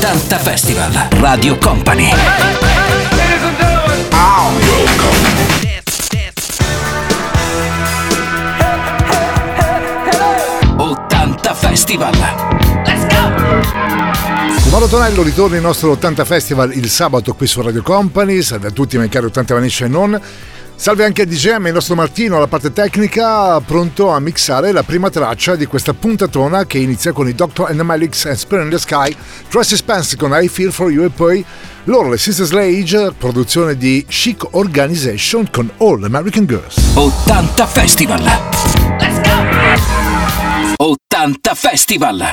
80 Festival Radio Company. Festival. Let's go! Mauro Tonello ritorna il nostro 80 Festival il sabato qui su Radio Company. Salve a tutti, miei cari 80 Vanisce e non. Salve anche a DJM, il nostro Martino alla parte tecnica, pronto a mixare la prima traccia di questa puntatona che inizia con i Dr. and the Malix and Spirit in the Sky, Tracy Spence con I Feel For You e poi loro, le Sisters Lage, produzione di Chic Organization con All American Girls. 80 Festival! Let's go! 80 Festival!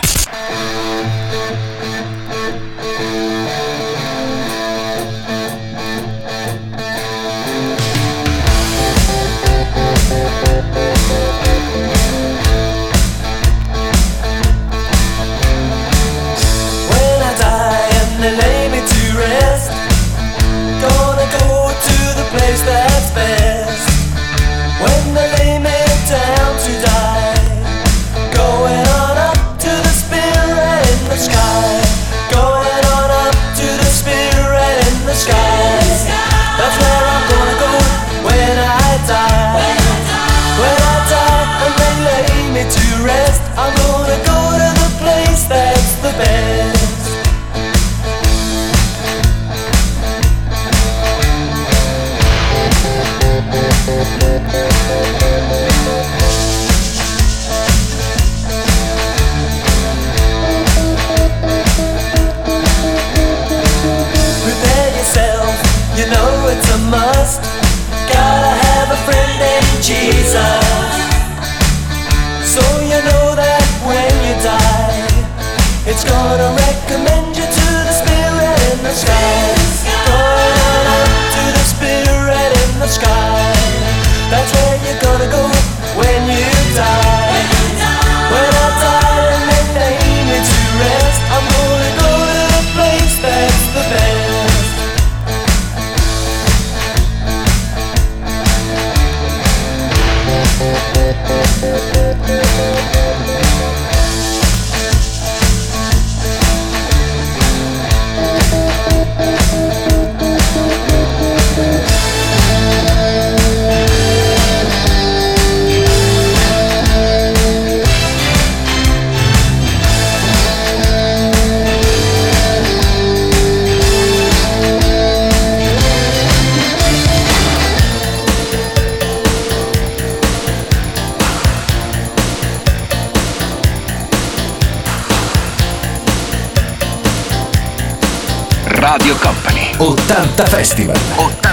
Festival. 80 Festival.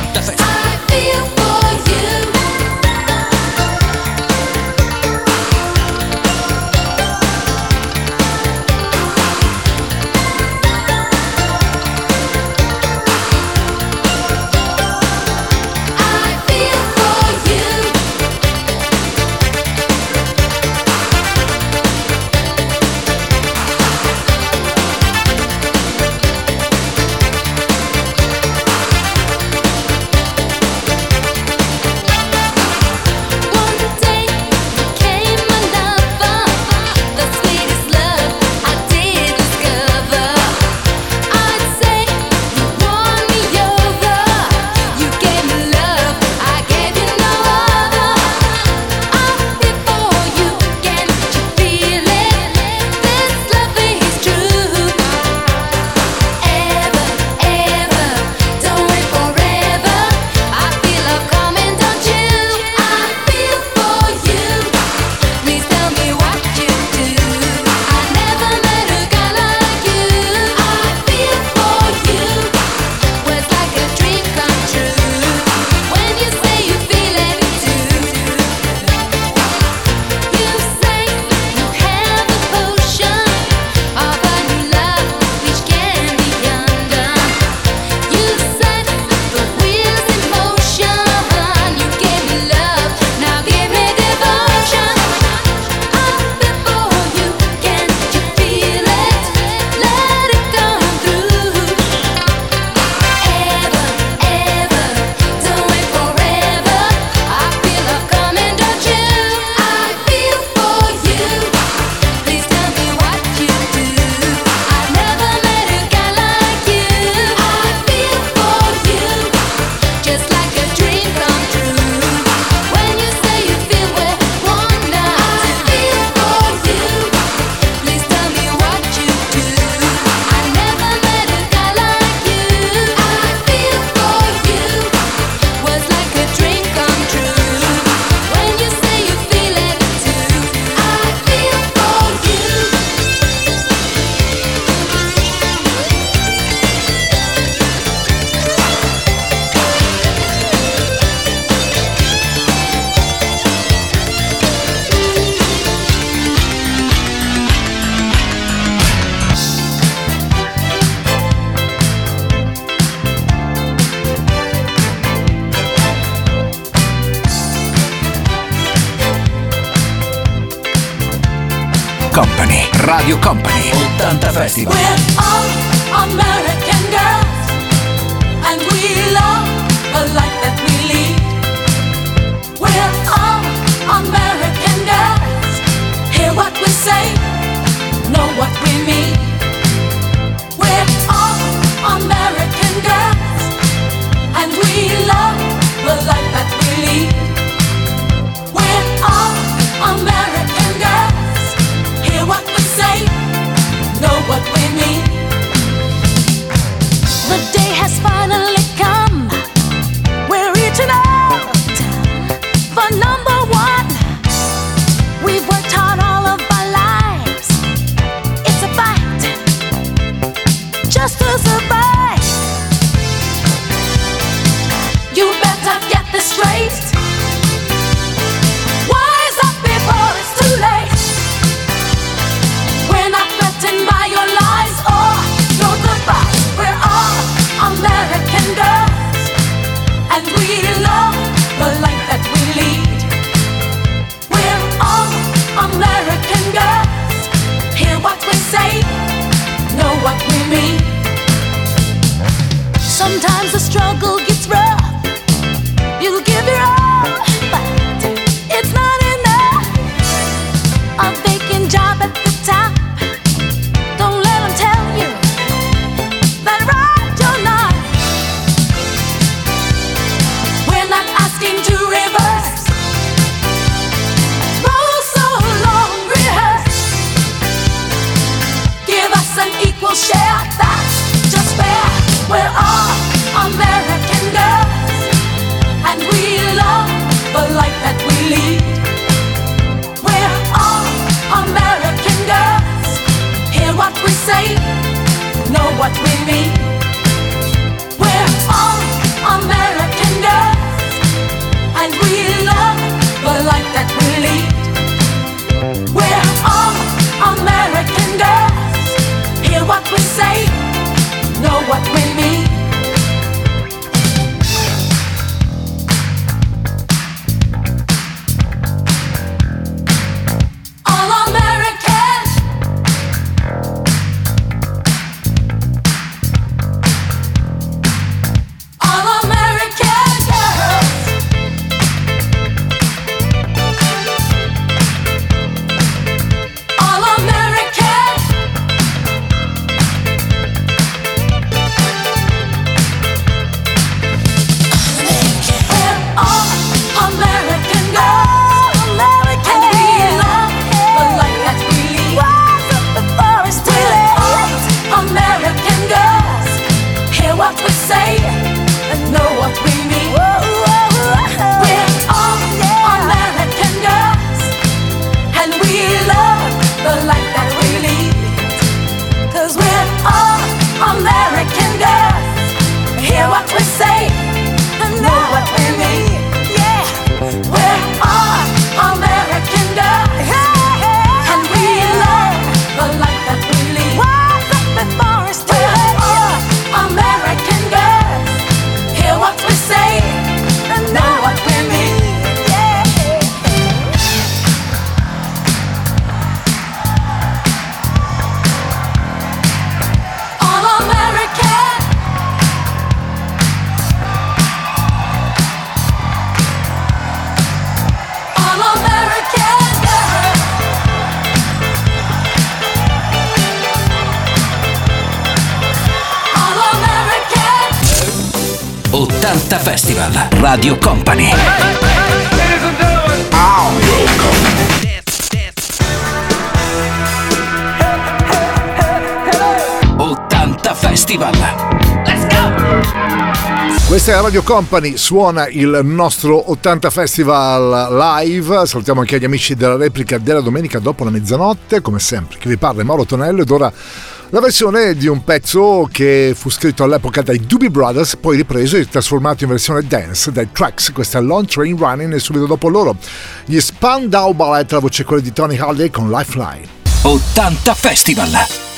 Questa è la Radio Company, suona il nostro 80 Festival live. Salutiamo anche gli amici della replica della domenica dopo la mezzanotte, come sempre. Chi vi parla è Mauro Tonello ed ora la versione di un pezzo che fu scritto all'epoca dai Doobie Brothers, poi ripreso e trasformato in versione dance dai Tracks, questa è Long Train Running e subito dopo loro gli Spandau Ballet, la voce quella di Tony Harley con Lifeline. 80 Festival!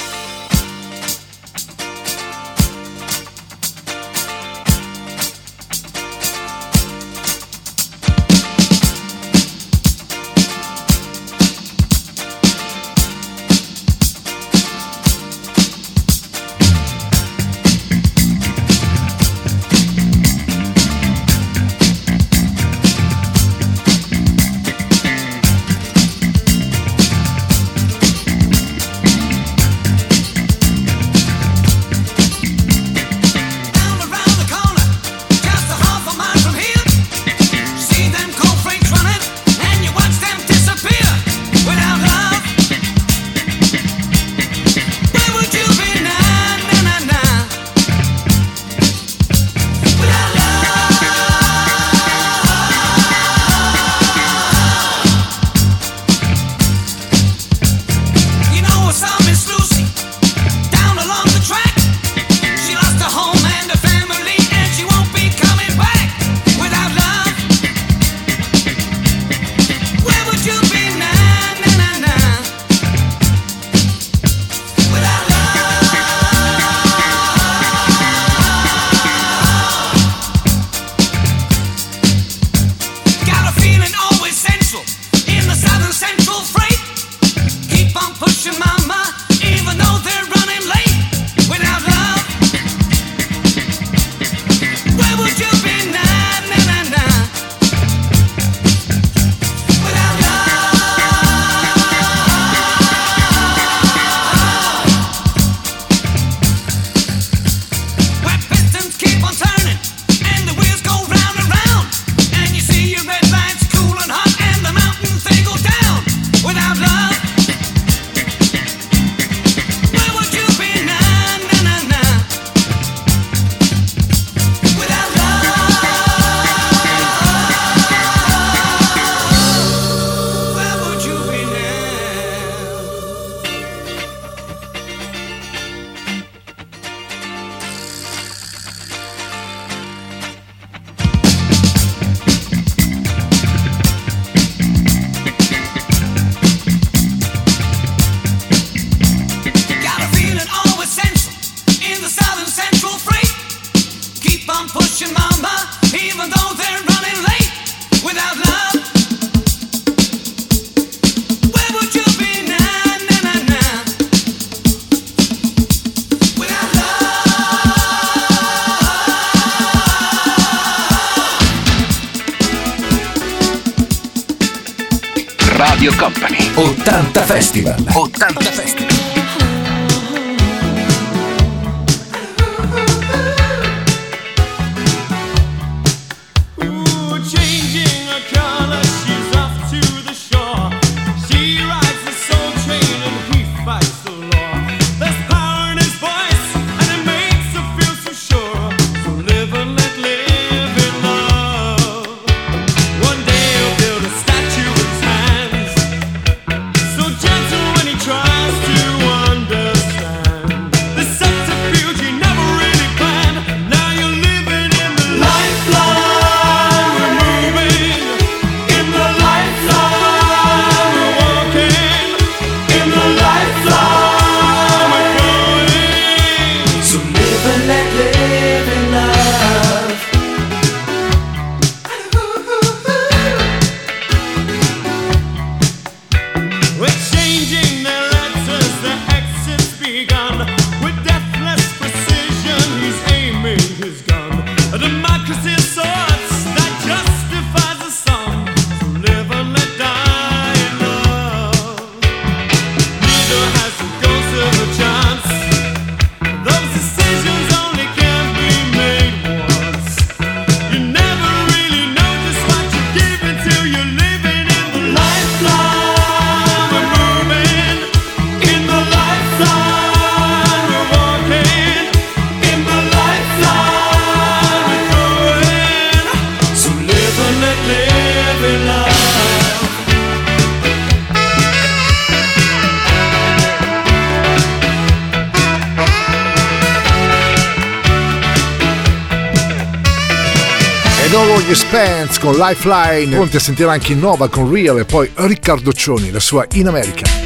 Big Spence con Lifeline, pronti a sentire anche Innova con Real e poi Riccardo Cioni, la sua In America.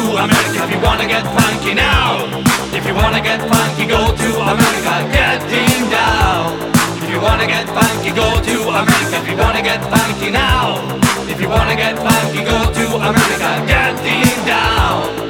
To America. If you wanna get funky now, if you wanna get funky, go to America. Getting down. If you wanna get funky, go to America. If you wanna get funky now, if you wanna get funky, go to America. Getting down.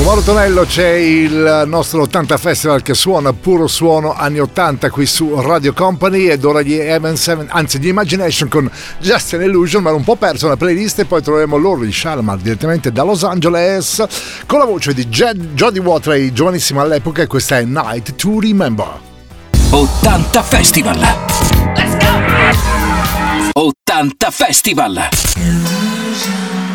Con Mauro Tonello c'è il nostro 80 Festival che suona puro suono anni 80 qui su Radio Company ed ora gli M7, anzi gli Imagination con Just an Illusion, ma un po' perso la playlist e poi troveremo loro di Shalimar direttamente da Los Angeles con la voce di Jed, Jodie Watley, giovanissima all'epoca e questa è Night to Remember. 80 Festival. 80 Festival. Searching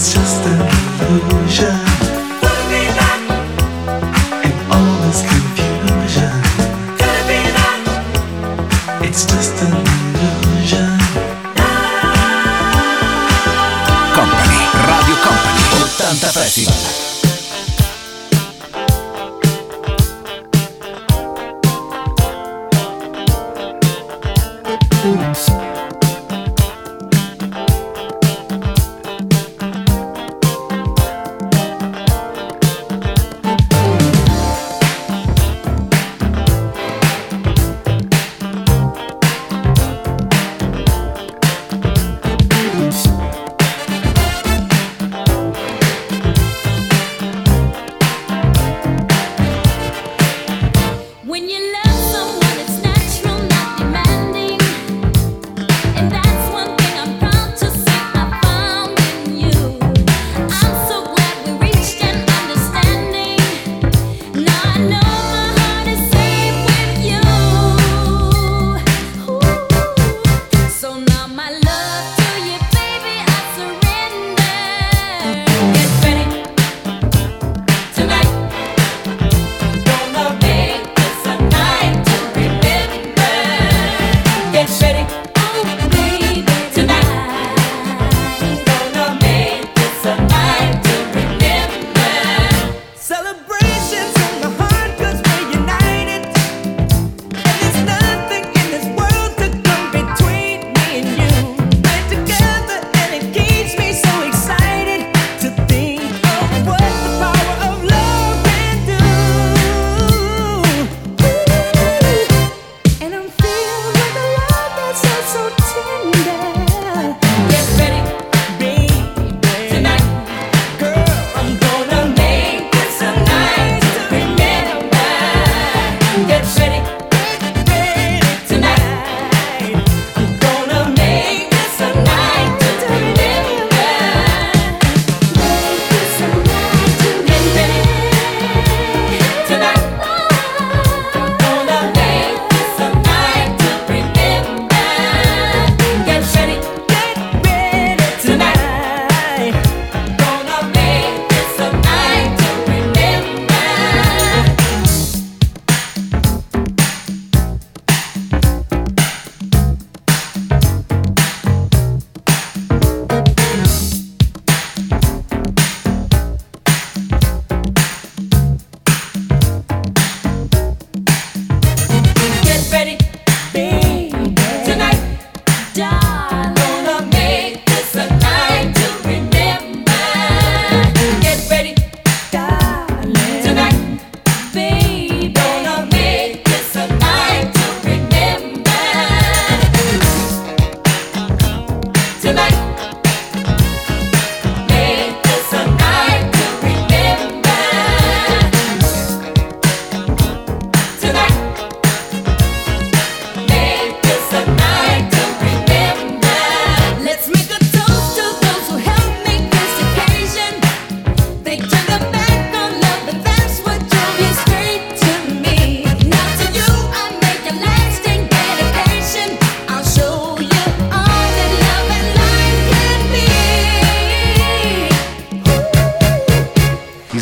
it's just an illusion.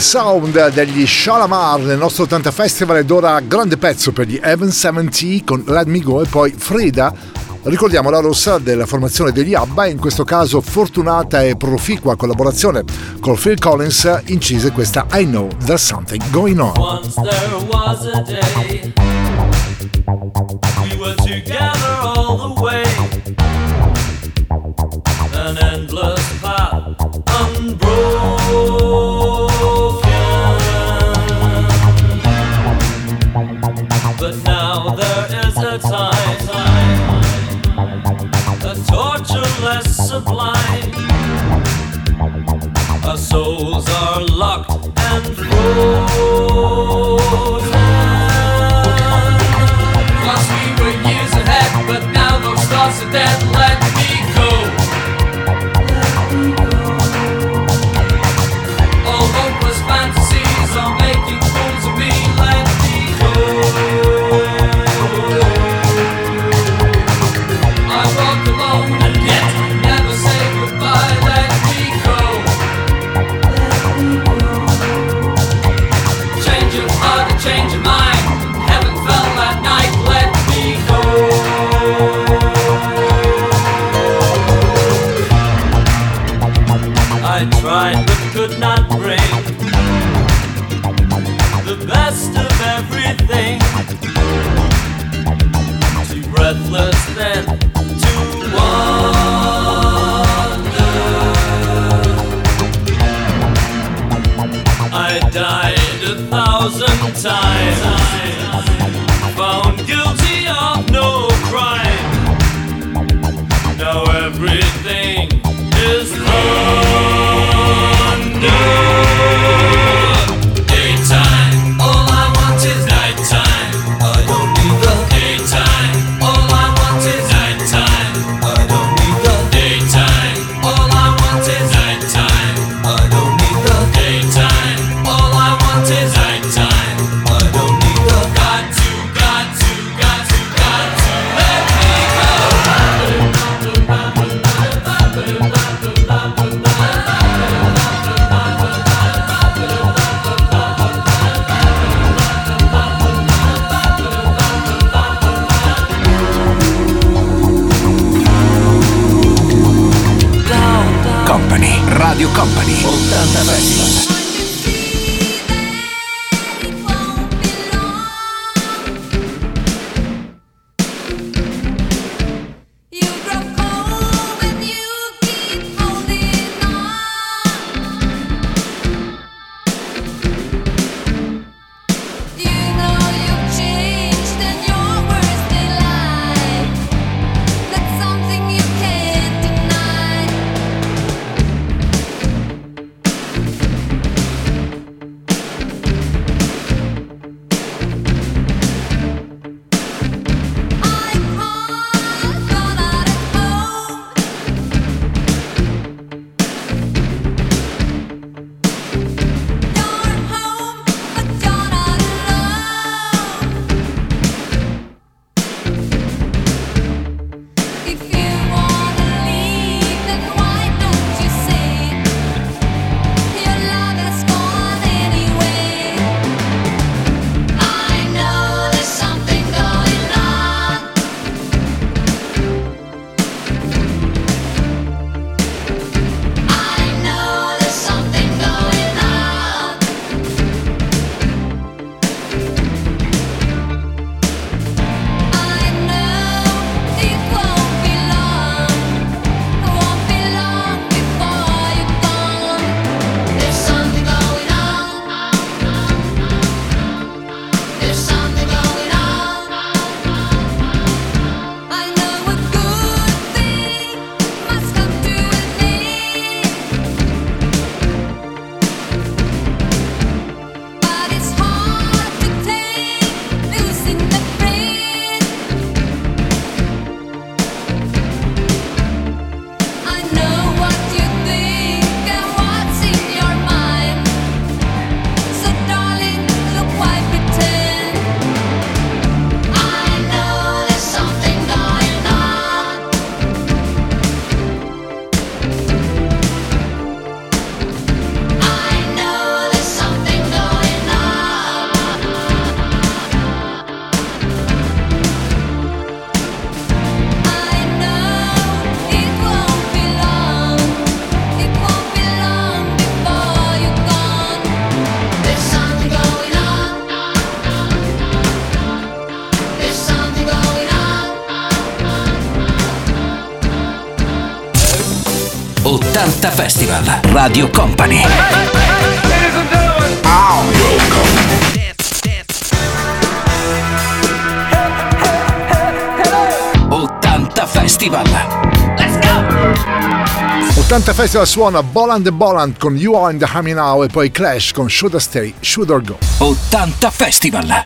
sound degli Shalamar nel nostro 80 Festival ed ora grande pezzo per gli Evan 70 con Let Me Go e poi Frida. Ricordiamo la rossa della formazione degli ABBA e in questo caso fortunata e proficua collaborazione con Phil Collins incise questa I Know There's Something Going On. Once there was a day, we were together all the way. sign. Festival Radio Company. Festival. 80 Festival suona Boland e Boland con You Are in the Army Now e poi Clash con Should I Stay, Should I Go. 80 Festival.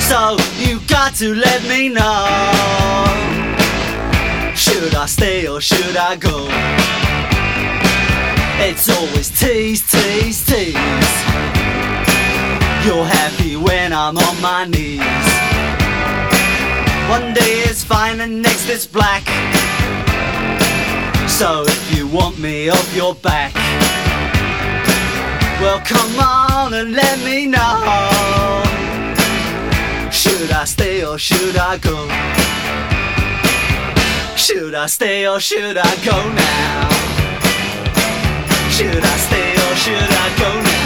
So you got to let me know. Should I stay or should I go? It's always tease, tease, tease. You're happy when I'm on my knees. One day is fine and next is black. So if you want me off your back, well come on and let me know. Should I stay or should I go? Should I stay or should I go now? Should I stay or should I go now?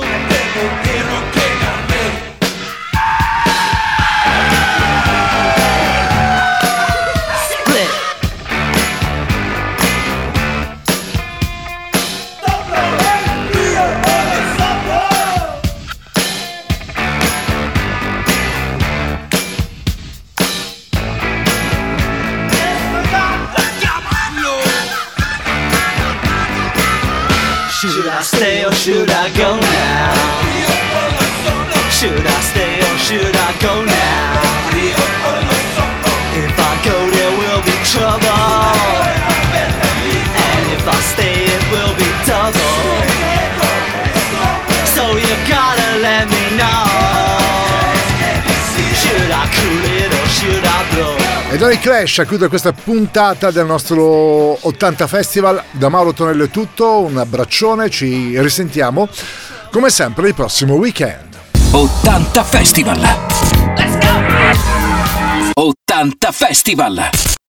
Clash a chiudere questa puntata del nostro 80 Festival. Da Mauro Tonello è tutto, un abbraccione, ci risentiamo come sempre il prossimo weekend. 80 Festival. Let's go! 80 Festival.